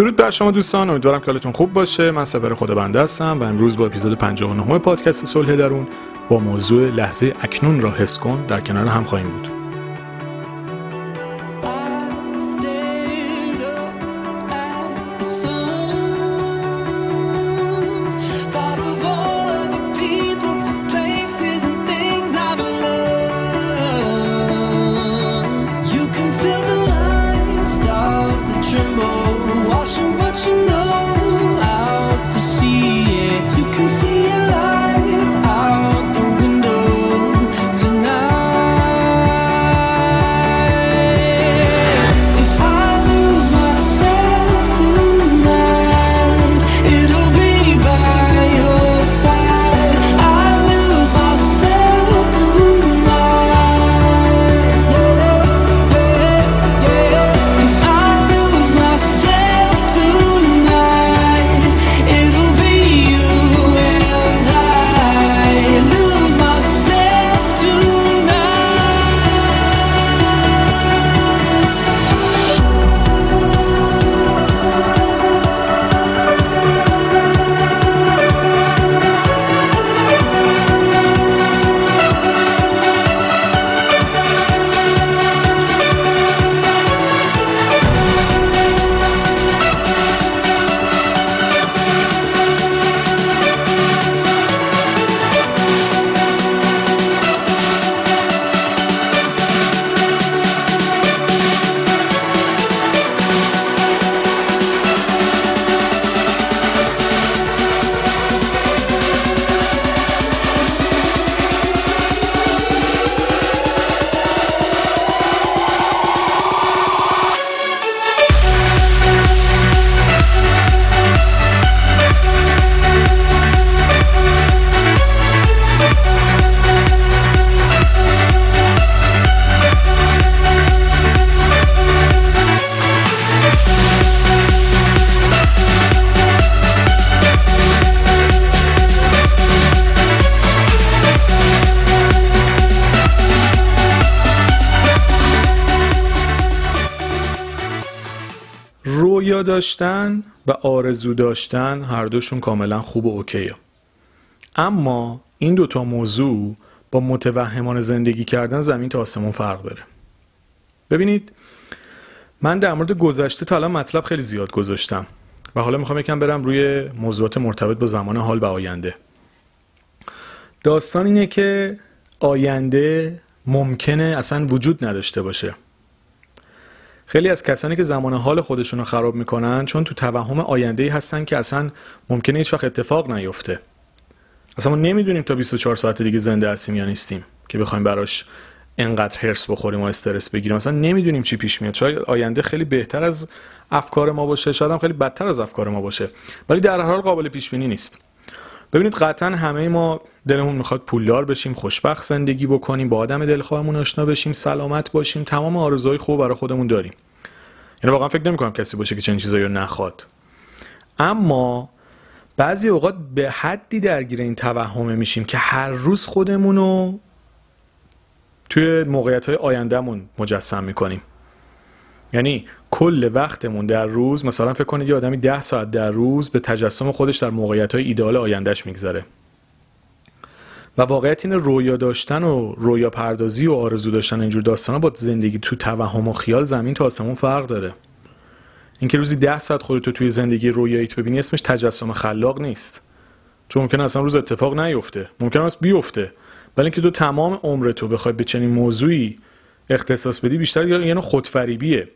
درود بر شما دوستان امیدوارم که حالتون خوب باشه. من سپر خدا بنده هستم و امروز با اپیزود 59 پادکست صلح درون با موضوع لحظه اکنون را حس کن. در کنار هم خواهیم بود. داشتن و آرزو داشتن هر دوشون کاملا خوب و اوکیه اما این دوتا موضوع با متوهمان زندگی کردن زمین تا آسمون فرق داره. ببینید من در مورد گذشته تا الان مطلب خیلی زیاد گذاشتم و حالا می‌خوام یکم برم روی موضوعات مرتبط با زمان حال و آینده. داستان اینه که آینده ممکنه اصلا وجود نداشته باشه. خیلی از کسانی که زمان حال خودشون رو خراب می‌کنن چون تو توهم آینده هستن که اصلا ممکنه هیچ وقت اتفاق نیفته. اصلا ما نمی‌دونیم تا 24 ساعت دیگه زنده هستیم یا نیستیم که بخوایم براش انقدر هرس بخوریم و استرس بگیریم. اصلا نمی‌دونیم چی پیش میاد. شاید آینده خیلی بهتر از افکار ما باشه شاید هم خیلی بدتر از افکار ما باشه. ولی در هر حال قابل پیش بینی نیست. ببینید قطعا همه ما دلمون می‌خواد پولدار بشیم خوشبخت زندگی بکنیم با آدم دلخواهمون آشنا بشیم سلامت باشیم تمام آرزوهای خوب برای خودمون داریم. یعنی واقعا فکر نمی‌کنم کسی باشه که چنین چیزایی رو نخواد. اما بعضی اوقات به حدی درگیر این توهمه میشیم که هر روز خودمون رو توی موقعیت های آیندهمون مجسم می‌کنیم. یعنی کل وقتمون در روز مثلا فکر کنید یه آدمی ده ساعت در روز به تجسم خودش در موقعیت های ایدال آیندهش میگذره. و واقعیت این رویا داشتن و رویا پردازی و آرزو داشتن اینجور داستانا با زندگی تو توهم و خیال زمین تا آسمون فرق داره. اینکه روزی ده ساعت خودتو توی زندگی رویاییت ببینی اسمش تجسم خلاق نیست. چون ممکن اصلا روز اتفاق نیفته. ممکن است بیفته. ولی اینکه تو تمام عمرتو بخوای به چنین موضوعی اختصاص بدی بیشتر یعنی خودفریبیه.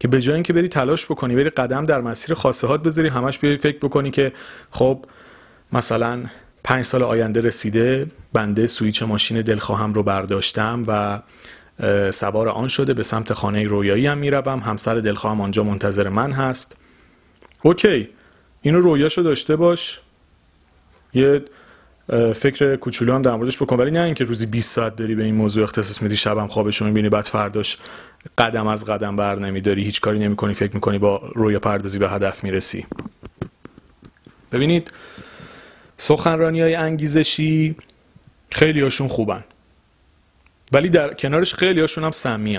که به جای اینکه بری تلاش بکنی بری قدم در مسیر خاصهات بذاری همش بیای فکر بکنی که خب مثلا پنج سال آینده رسیده بنده سویچ ماشین دلخواهم رو برداشتم و سوار آن شده به سمت خانه رویایی هم می‌روم همسر دلخواهم آنجا منتظر من هست. اوکی اینو رویاشو داشته باش. یه فکر کوچولو هم در موردش بکن. ولی نه اینکه روزی 20 ساعت داری به این موضوع اختصاص میدی شبم خوابشون می‌بینی بعد فرداش قدم از قدم بر نمیداری هیچ کاری نمی‌کنی فکر می‌کنی با رویا پردازی به هدف می‌رسی. ببینید سخنرانی های انگیزشی خیلی هاشون خوبن ولی در کنارش خیلی هاشون هم سمی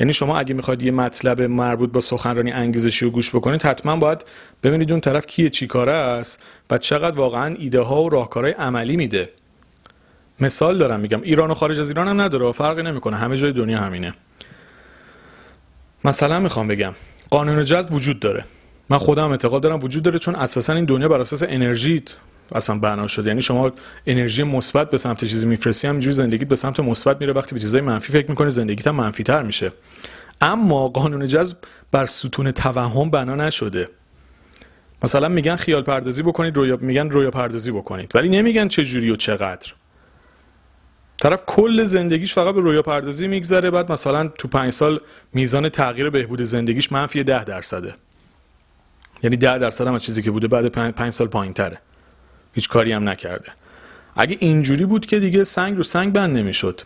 یعنی شما اگه می‌خواید یه مطلب مربوط با سخنرانی انگیزشی رو گوش بکنید حتما باید ببینید اون طرف کیه چی کاره است و چقدر واقعا ایده ها و راهکارهای عملی میده. مثال دارم میگم ایران و خارج از ایران هم نداره فرقی نمی‌کنه همه جای دنیا همینه. مثلا می‌خوام بگم قانون جذب وجود داره. من خودم اعتقاد دارم وجود داره چون اساسا این دنیا بر اساس انرژی اصلا بنا شده. یعنی شما انرژی مثبت به سمت چیزی میفرستی همینجوری زندگیت به سمت مثبت میره. وقتی به چیزای منفی فکر می‌کنی زندگیت هم منفی تر میشه. اما قانون جذب بر ستون توهم بنا نشده. مثلا میگن خیال پردازی بکنید رویا میگن رویا پردازی بکنید. ولی نمیگن چه جوری و چقدر. طرف کل زندگیش فقط به رویا پردازی میگذره. بعد مثلا تو پنج سال میزان تغییر بهبود زندگیش منفی ده درصده. یعنی ده درصد هم از چیزی که بوده بعد پنج سال پایین تره هیچ کاری هم نکرده. اگه اینجوری بود که دیگه سنگ رو سنگ بند نمی‌شد.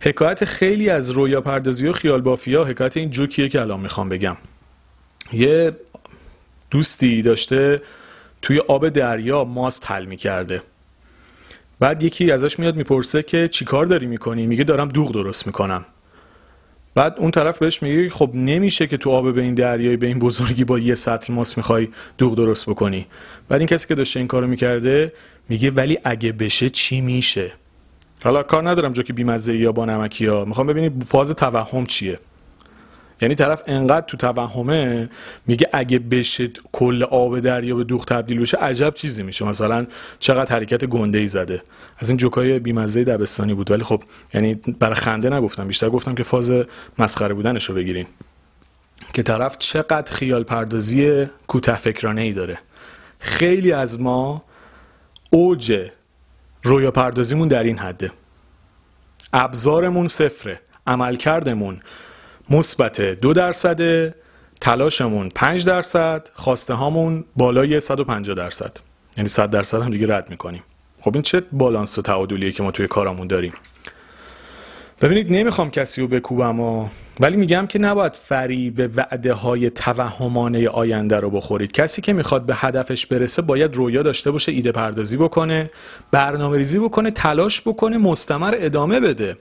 حکایت خیلی از رویا پردازی و خیال بافی ها حکایت این جوکیه که الان می‌خوام بگم. یه دوستی داشته توی آب دریا ماست حل می‌کرده. بعد یکی ازش میاد می‌پرسه که چیکار داری می‌کنی؟ میگه دارم دوغ درست می‌کنم. بعد اون طرف بهش میگه خب نمیشه که تو آب به این دریایی به این بزرگی با یه سطل ماست می‌خوای دوغ درست بکنی. بعد این کسی که داشته این کارو می‌کرده میگه ولی اگه بشه چی میشه؟ حالا کار ندارم جو که بیمزه یا با نمکی ها می‌خوام ببینید فاز توهم چیه. یعنی طرف انقدر تو توهمه میگه اگه بشه کل آب دریا به دوغ تبدیل بشه عجب چیزی میشه. مثلا چقدر حرکت گنده ای زده. از این جوکای بیمزه دبستانی بود. ولی خب یعنی برای خنده نگفتم. بیشتر گفتم که فاز مسخره بودنش رو بگیریم که طرف چقدر خیال پردازی کوته فکرانه ای داره. خیلی از ما اوج رویا پردازیمون در این حده. ابزارمون صفره. عملکردمون مثبت دو درصد تلاشمون 5 درصد خواسته هامون بالای 150 درصد. یعنی 100 درصد هم دیگه رد می‌کنیم. خب این چه بالانس و تعادلیه که ما توی کارمون داریم؟ ببینید نمی‌خوام کسی رو بکوبم و ولی میگم که نباید فریب وعده های توهمانه آینده رو بخورید. کسی که می‌خواد به هدفش برسه باید رویا داشته باشه ایده پردازی بکنه برنامه ریزی بکنه تلاش بکنه مستمر ادامه بده.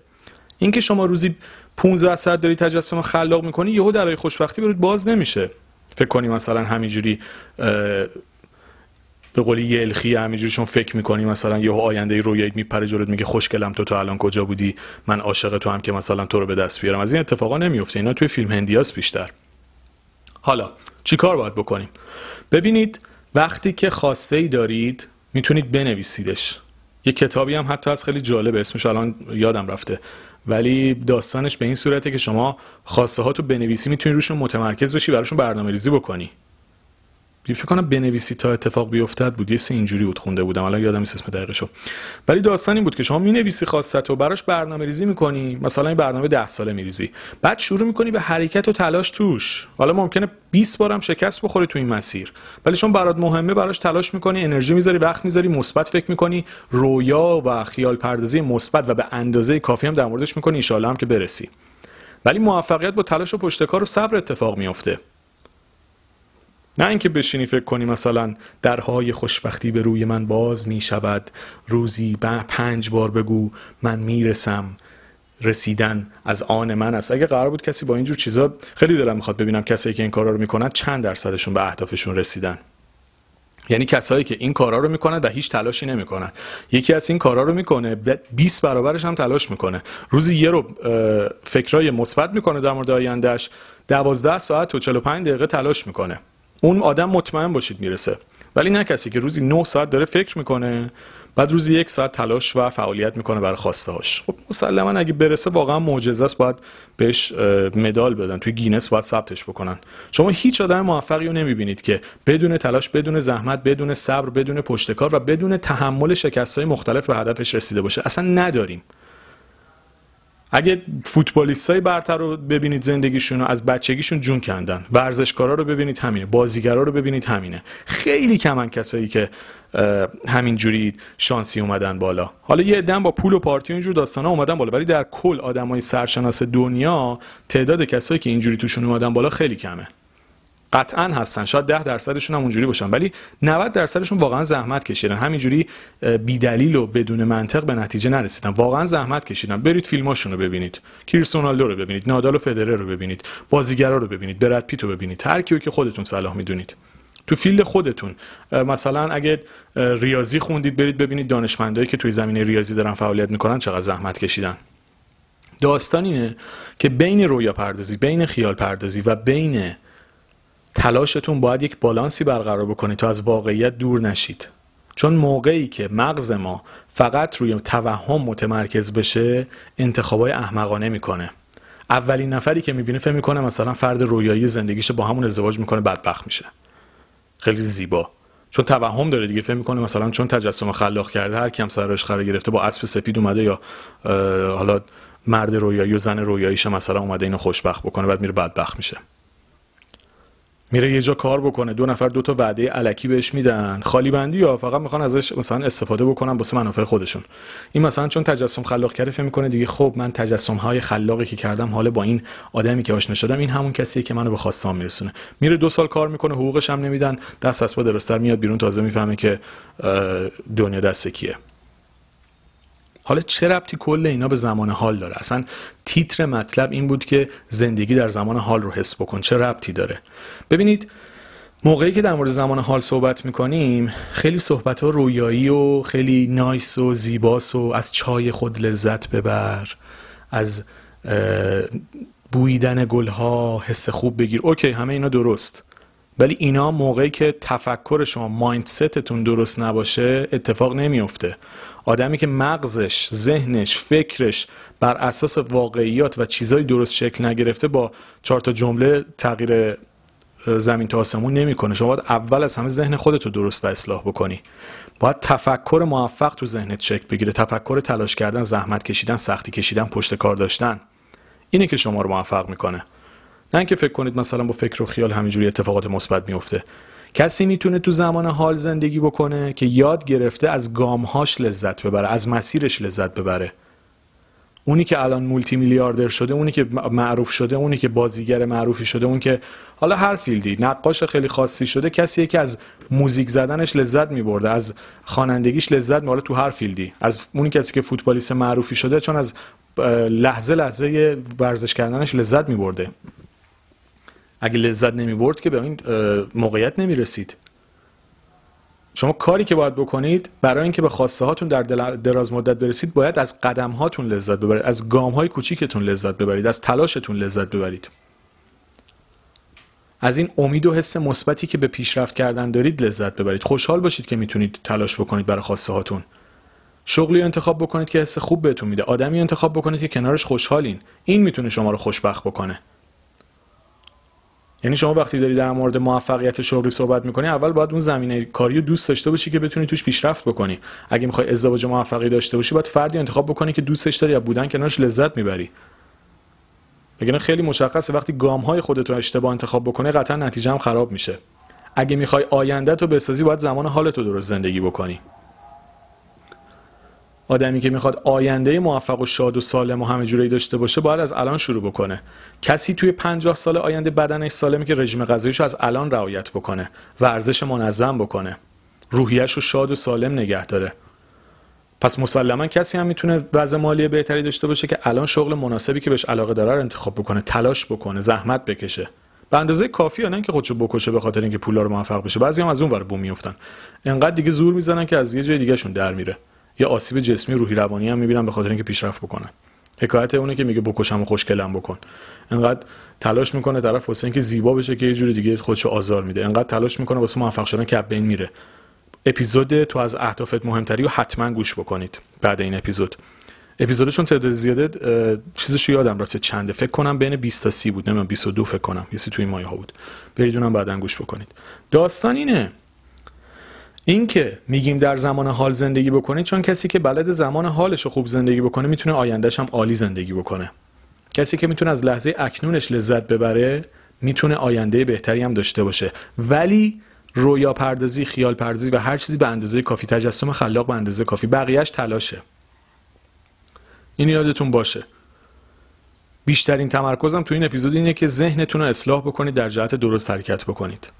اینکه شما روزی 15 ساعت داری تجسم خلاق می‌کنی یهو درای خوشبختی برید باز نمیشه. فکر کنی مثلا همینجوری به قولی یه الخی همینجوری چون فکر می‌کنی مثلا یه آینده رویایی میپره جلوت میگه خوشگلم تو تو الان کجا بودی؟ من عاشق تو هم که مثلا تو رو به دست بیارم. از این اتفاقا نمیفته اینا توی فیلم هندیاس بیشتر. حالا چیکار باید بکنیم؟ ببینید وقتی که خواسته ای دارید می‌تونید بنویسیدش. یه کتابی هم حتی از خیلی جالب اسمش الان یادم رفته. ولی داستانش به این صورته که شما خواسته ها تو بنویسی می‌تونی روشون متمرکز بشی براشون برنامه ریزی بکنی. فکر کنم بنویسی تا اتفاق بیفتد بود. یه سه اینجوری بود خونده بودم. الان یادم نیست اسم دقیقشو. ولی داستان این بود که شما می‌نویسی خواستت و براش برنامه ریزی می‌کنی. مثلا این برنامه ده ساله میریزی. بعد شروع می‌کنی به حرکت و تلاش توش. حالا ممکنه 20 بارم شکست بخوری تو این مسیر. ولی چون برات مهمه براش تلاش می‌کنی انرژی می‌ذاری وقت می‌ذاری مثبت فکر می‌کنی رویا و خیال پردازی مثبت و به اندازه کافی هم در موردش می‌کنی. ان هم که برسی. ولی موفقیت با تلاش و پشتکار و صبر اتفاق میافته. نه اینکه بشینی فکر کنی مثلا درهای خوشبختی به روی من باز می شود روزی پنج بار بگو من می‌رسم. رسیدن از آن من است. اگه قرار بود کسی با اینجور چیزا خیلی دلم می‌خواد ببینم کسایی که این کارا رو می‌کنن چند درصدشون به اهدافشون رسیدن. یعنای کسایی که این کارا رو می‌کنن و هیچ تلاشی نمی‌کنن. یکی از این کارا رو می‌کنه 20 برابرش هم تلاش می‌کنه. روزی یه ربع فکرای مثبت می‌کنه در مورد آیندهش 12 ساعت و 45 دقیقه تلاش می‌کنه. اون آدم مطمئن باشید می‌رسه. ولی نه کسی که روزی 9 ساعت داره فکر می‌کنه بعد روزی یک ساعت تلاش و فعالیت می‌کنه برای خواسته هاش. خب مسلما اگه برسه واقعا معجزه است باید بهش مدال بدن. توی گینس باید ثبتش بکنن. شما هیچ آدم موفقی رو نمی‌بینید که بدون تلاش بدون زحمت بدون صبر بدون پشتکار و بدون تحمل شکست های مختلف به هدفش رسیده باشه. اصلا نداریم. اگه فوتبالیست های برتر رو ببینید زندگیشون رو از بچگیشون جون کندن. ورزشکارا رو ببینید همینه. بازیگرا رو ببینید همینه. خیلی کمن کسایی که همین جوری شانسی اومدن بالا. حالا یه دم با پول و پارتی و اینجور داستان ها اومدن بالا ولی در کل آدمای سرشناس دنیا تعداد کسایی که اینجوری توشون اومدن بالا خیلی کمه. قطعا هستن. شاید ده درصدشون هم اونجوری باشن. ولی 90 درصدشون واقعا زحمت کشیدن. همینجوری بیدلیل و بدون منطق به نتیجه نرسیدن. واقعا زحمت کشیدن. برید فیلماشون رو ببینید. کریستیانو رو ببینید. نادال و فدرر رو ببینید. بازیگرا رو ببینید. براد پیت رو ببینید. هر کیو که خودتون صلاح می‌دونید. تو field خودتون مثلا اگه ریاضی خوندید برید ببینید دانشمندایی که توی زمینه ریاضی دارن فعالیت می‌کنن چقدر زحمت کشیدن. داستان اینه که بین رویا پردازی بین خیال پردازی و بین تلاشتون باید یک بالانسی برقرار بکنید تا از واقعیت دور نشید. چون موقعی که مغز ما فقط روی توهم متمرکز بشه انتخابای احمقانه می‌کنه. اولین نفری که می‌بینه فهم می‌کنه مثلا فرد رویایی زندگیش با همون ازدواج می‌کنه بدبخت میشه. خیلی زیبا. چون توهم داره دیگه فهم می‌کنه مثلا چون تجسم خلاق کرده هر کی هم سرش قرار گرفته با اسب سفید اومده یا حالا مرد رویایی و زن رویاییش مثلا اومده اینو خوشبخت بکنه بعد میره بدبخت میشه. میره یه جا کار بکنه. دو نفر دو تا وعده علکی بهش میدن. خالی بندی یا فقط می‌خوان ازش مثلا استفاده بکنن واسه منافع خودشون. این مثلا چون تجسم خلاق کرده فکر می‌کنه دیگه خب من تجسم های خلاقی که کردم حالا با این آدمی که آشنا شدم این همون کسیه که منو به خواستام میرسونه. میره دو سال کار می‌کنه حقوقش هم نمیدن. دست از پا درستر میاد بیرون تازه می‌فهمه که دنیا دست کیه. حالا چه ربطی کل اینا به زمان حال داره؟ اصلا تیتر مطلب این بود که زندگی در زمان حال رو حس بکن. چه ربطی داره؟ ببینید موقعی که در مورد زمان حال صحبت می‌کنیم خیلی صحبت ها رویایی و خیلی نایس و زیباس و از چای خود لذت ببر از بویدن گلها حس خوب بگیر. اوکی همه اینا درست. ولی اینا موقعی که تفکر شما مایندستتون درست نباشه اتفاق نمیافته. آدمی که مغزش ذهنش فکرش بر اساس واقعیات و چیزای درست شکل نگرفته با چهار تا جمله تغییر زمین تا آسمون نمی‌کنه. شما باید اول از همه ذهن خودت رو درست و اصلاح بکنی. باید تفکر موفق تو ذهنت شکل بگیره. تفکر تلاش کردن زحمت کشیدن سختی کشیدن پشت کار داشتن. اینه که شما رو موفق می‌کنه. نه اینکه فکر کنید مثلا با فکر و خیال همینجوری اتفاقات مثبت میفته. کسی می‌تونه تو زمان حال زندگی بکنه که یاد گرفته از گامهاش لذت ببره از مسیرش لذت ببره. اونی که الان مولتی میلیاردر شده اونی که معروف شده اونی که بازیگر معروفی شده اون که حالا هر field ی نقاش خیلی خاصی شده کسیه که از موزیک زدنش لذت میبرده از خوانندگیش لذت میبرده تو هر field ی از اونی کسی که فوتبالیست معروفی شده چون از لحظه لحظه ورزش کردنش لذت میبرده. اگه لذت نمی برد که به این موقعیت نمی رسید شما کاری که باید بکنید برای اینکه به خواسته هاتون در دراز مدت برسید باید از قدم هاتون لذت ببرید از گام های کوچیکتون لذت ببرید از تلاشتون لذت ببرید. از این امید و حس مثبتی که به پیشرفت کردن دارید لذت ببرید. خوشحال باشید که می‌تونید تلاش بکنید برای خواسته هاتون شغلی انتخاب بکنید که حس خوب بهتون میده. آدمی انتخاب بکنید که کنارش خوشحالین. این می‌تونه شما رو خوشبخت بکنه. یعنی شما وقتی داری در مورد موفقیت شغلی صحبت می‌کنی اول باید اون زمینه کاری رو دوست داشته باشی که بتونی توش پیشرفت بکنی. اگه می‌خوای ازدواج موفقی داشته باشی باید فردی انتخاب بکنی که دوستش داری یا بودن کنارش لذت می‌بری. بگن خیلی مشخصه وقتی گام های خودت رو اشتباه انتخاب بکنی قطعا نتیجه هم خراب میشه. اگه می‌خوای آینده تو بسازی باید زمان حالت رو درست زندگی بکنی. آدمی که می‌خواد آینده موفق و شاد و سالم و همه جوری داشته باشه باید از الان شروع بکنه. کسی توی 50 سال آینده بدنش سالمه که رژیم غذاییش از الان رعایت بکنه ورزش منظم بکنه. روحیش رو شاد و سالم نگه داره. پس مسلما کسی هم می‌تونه وضع مالی بهتری داشته باشه که الان شغل مناسبی که بهش علاقه داره رو انتخاب بکنه تلاش بکنه زحمت بکشه. به اندازه کافیه نه اینکه خودشو بکشه به خاطر اینکه پولا رو موفق بشه. بعضی هم از اون ور بوم میافتن. انقدر دیگه زور می‌زنن که از یه جای دیگه شون در میره. یه آسیب جسمی روحی روانی هم می‌بینن به خاطر اینکه پیشرفت بکنن حکایت اونه که میگه بکشم و خوشگلم بکن. انقدر تلاش می‌کنه طرف واسه اینکه زیبا بشه که یه جوری دیگه خودشو آزار میده. انقدر تلاش می‌کنه واسه موفق شدن که بین میره. اپیزود تو از اهدافت مهمتری رو حتما گوش بکنید بعد این اپیزود. اپیزودشون تعداد زیاده چیزش یادم راسته چنده؟ فکر کنم بین 20 تا 30 بود. نمی‌دونم 22 فکر کنم. یه توی مایه ها بود. برید اونم بعدا گوش بکنید. داستان اینه. اینکه میگیم در زمان حال زندگی بکنید چون کسی که بلد زمان حالش رو خوب زندگی بکنه می‌تونه آیندهش هم عالی زندگی بکنه. کسی که می‌تونه از لحظه اکنونش لذت ببره می‌تونه آینده بهتری هم داشته باشه. ولی رویا پردازی خیال پردازی و هر چیزی به اندازه کافی تجسم خلاق به اندازه کافی بقیهش تلاشه. این یادتون باشه. بیشترین تمرکزم تو این اپیزود اینه که ذهنتون رو اصلاح بکنید در جهت درست حرکت بکنید.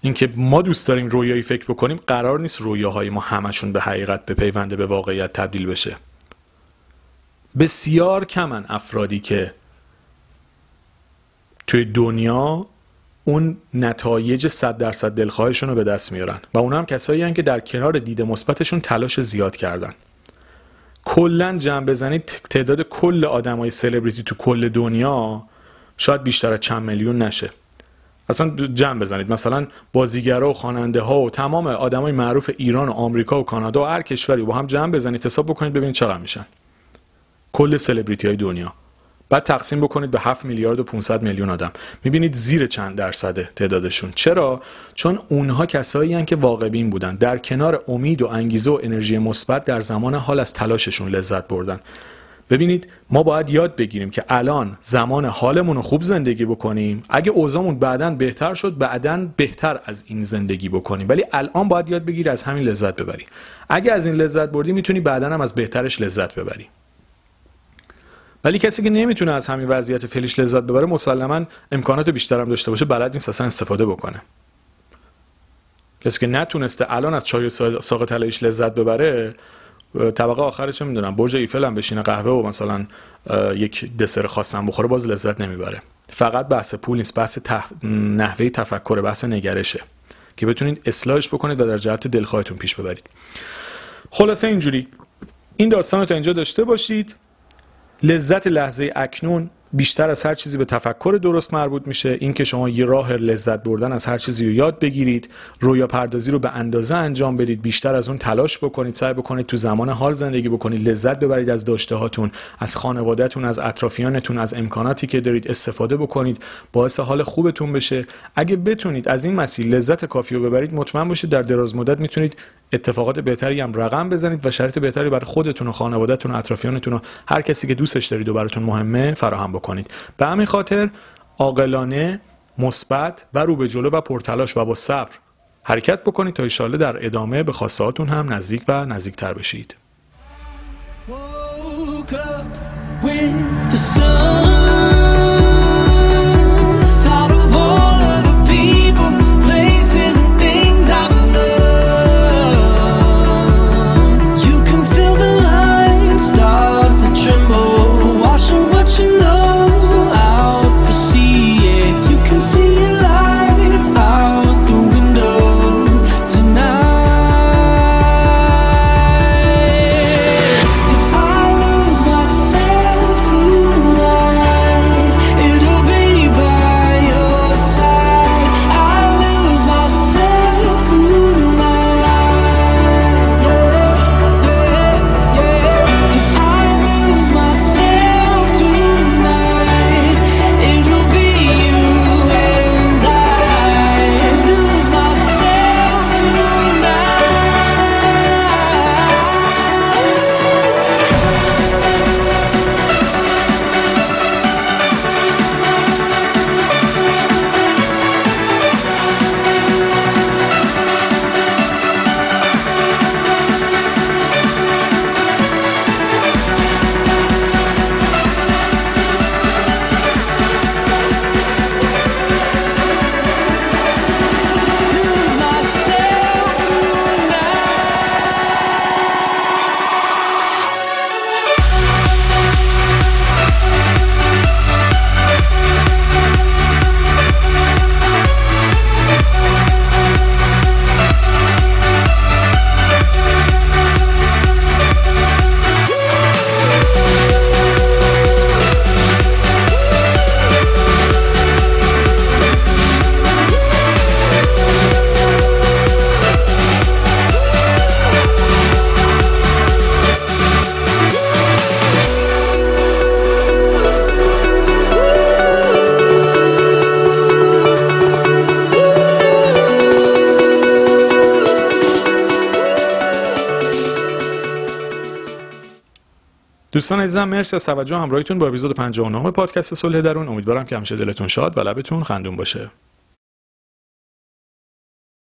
اینکه ما دوست داریم رویایی فکر بکنیم قرار نیست رویاهای ما همشون به حقیقت به پیونده به واقعیت تبدیل بشه. بسیار کمن افرادی که توی دنیا اون نتایج صد درصد دلخواهشون رو به دست میارن و اون هم کسایی هن که در کنار دید مثبتشون تلاش زیاد کردن. کلا جمع بزنید تعداد کل آدمای سلبریتی تو کل دنیا شاید بیشتر از چند میلیون نشه. اصلا جمع بزنید. مثلا بازیگرا و خواننده ها و تمام آدمای معروف ایران و آمریکا و کانادا و هر کشوری با هم جمع بزنید حساب بکنید ببینید چقدر میشن. کل سلبریتی های دنیا. بعد تقسیم بکنید به 7 میلیارد و 500 میلیون آدم. می‌بینید زیر چند درصده تعدادشون. چرا؟ چون اونها کسایی هن که واقعبین بودن. در کنار امید و انگیزه و انرژی مثبت در زمان حال از تلاششون لذت بردن. ببینید ما باید یاد بگیریم که الان زمان حالمون رو خوب زندگی بکنیم. اگه اوضاعمون بعدا بهتر شد بعدا بهتر از این زندگی بکنیم. ولی الان باید یاد بگیری از همین لذت ببری. اگه از این لذت بردی می‌تونی بعدا هم از بهترش لذت ببری. ولی کسی که نمی‌تونه از همین وضعیت فعلیش لذت ببره مسلما امکانات بیشتر هم داشته باشه بلد نیست اصلا استفاده بکنه. کسی که نتونسته الان از چای ساق طلاییش لذت ببره طبقه آخر چه می‌دونم. برج ایفل هم بشینه قهوه و مثلا یک دسر خاصم بخوره باز لذت نمی‌بره. فقط بحث پول نیست بحث تف... نحوه تفکر بحث نگرشه. که بتونید اصلاحش بکنید و در جهت دلخواهتون پیش ببرید. خلاصه اینجوری. این داستان رو تا اینجا داشته باشید. لذت لحظه اکنون بیشتر از هر چیزی به تفکر درست مربوط میشه. اینکه شما یه راه لذت بردن از هر چیزی رو یاد بگیرید رویا پردازی رو به اندازه انجام بدید بیشتر از اون تلاش بکنید سعی بکنید تو زمان حال زندگی بکنید لذت ببرید از داشته هاتون از خانوادهتون از اطرافیانتون از امکاناتی که دارید استفاده بکنید. باعث حال خوبتون بشه. اگه بتونید از این مسیر لذت کافی رو ببرید مطمئن باشید در دراز مدت می‌تونید اتفاقات بهتری هم رقم بزنید و شرایط بهتری برای خودتون و خانوادهتون و اطرافیانتون و هر کسی که دوستش دارید و براتون مهمه فراهم بکنید. به همین خاطر عاقلانه مثبت و رو به جلو و پرتلاش و با صبر حرکت بکنید تا ایشاله در ادامه به خواستهاتون هم نزدیک و نزدیکتر بشید. دوستان عزیزم مرسی از توجه همراهیتون با اپیزود 59 پادکست صلح درون. امیدوارم که همیشه دلتون شاد و لبتون خندون باشه.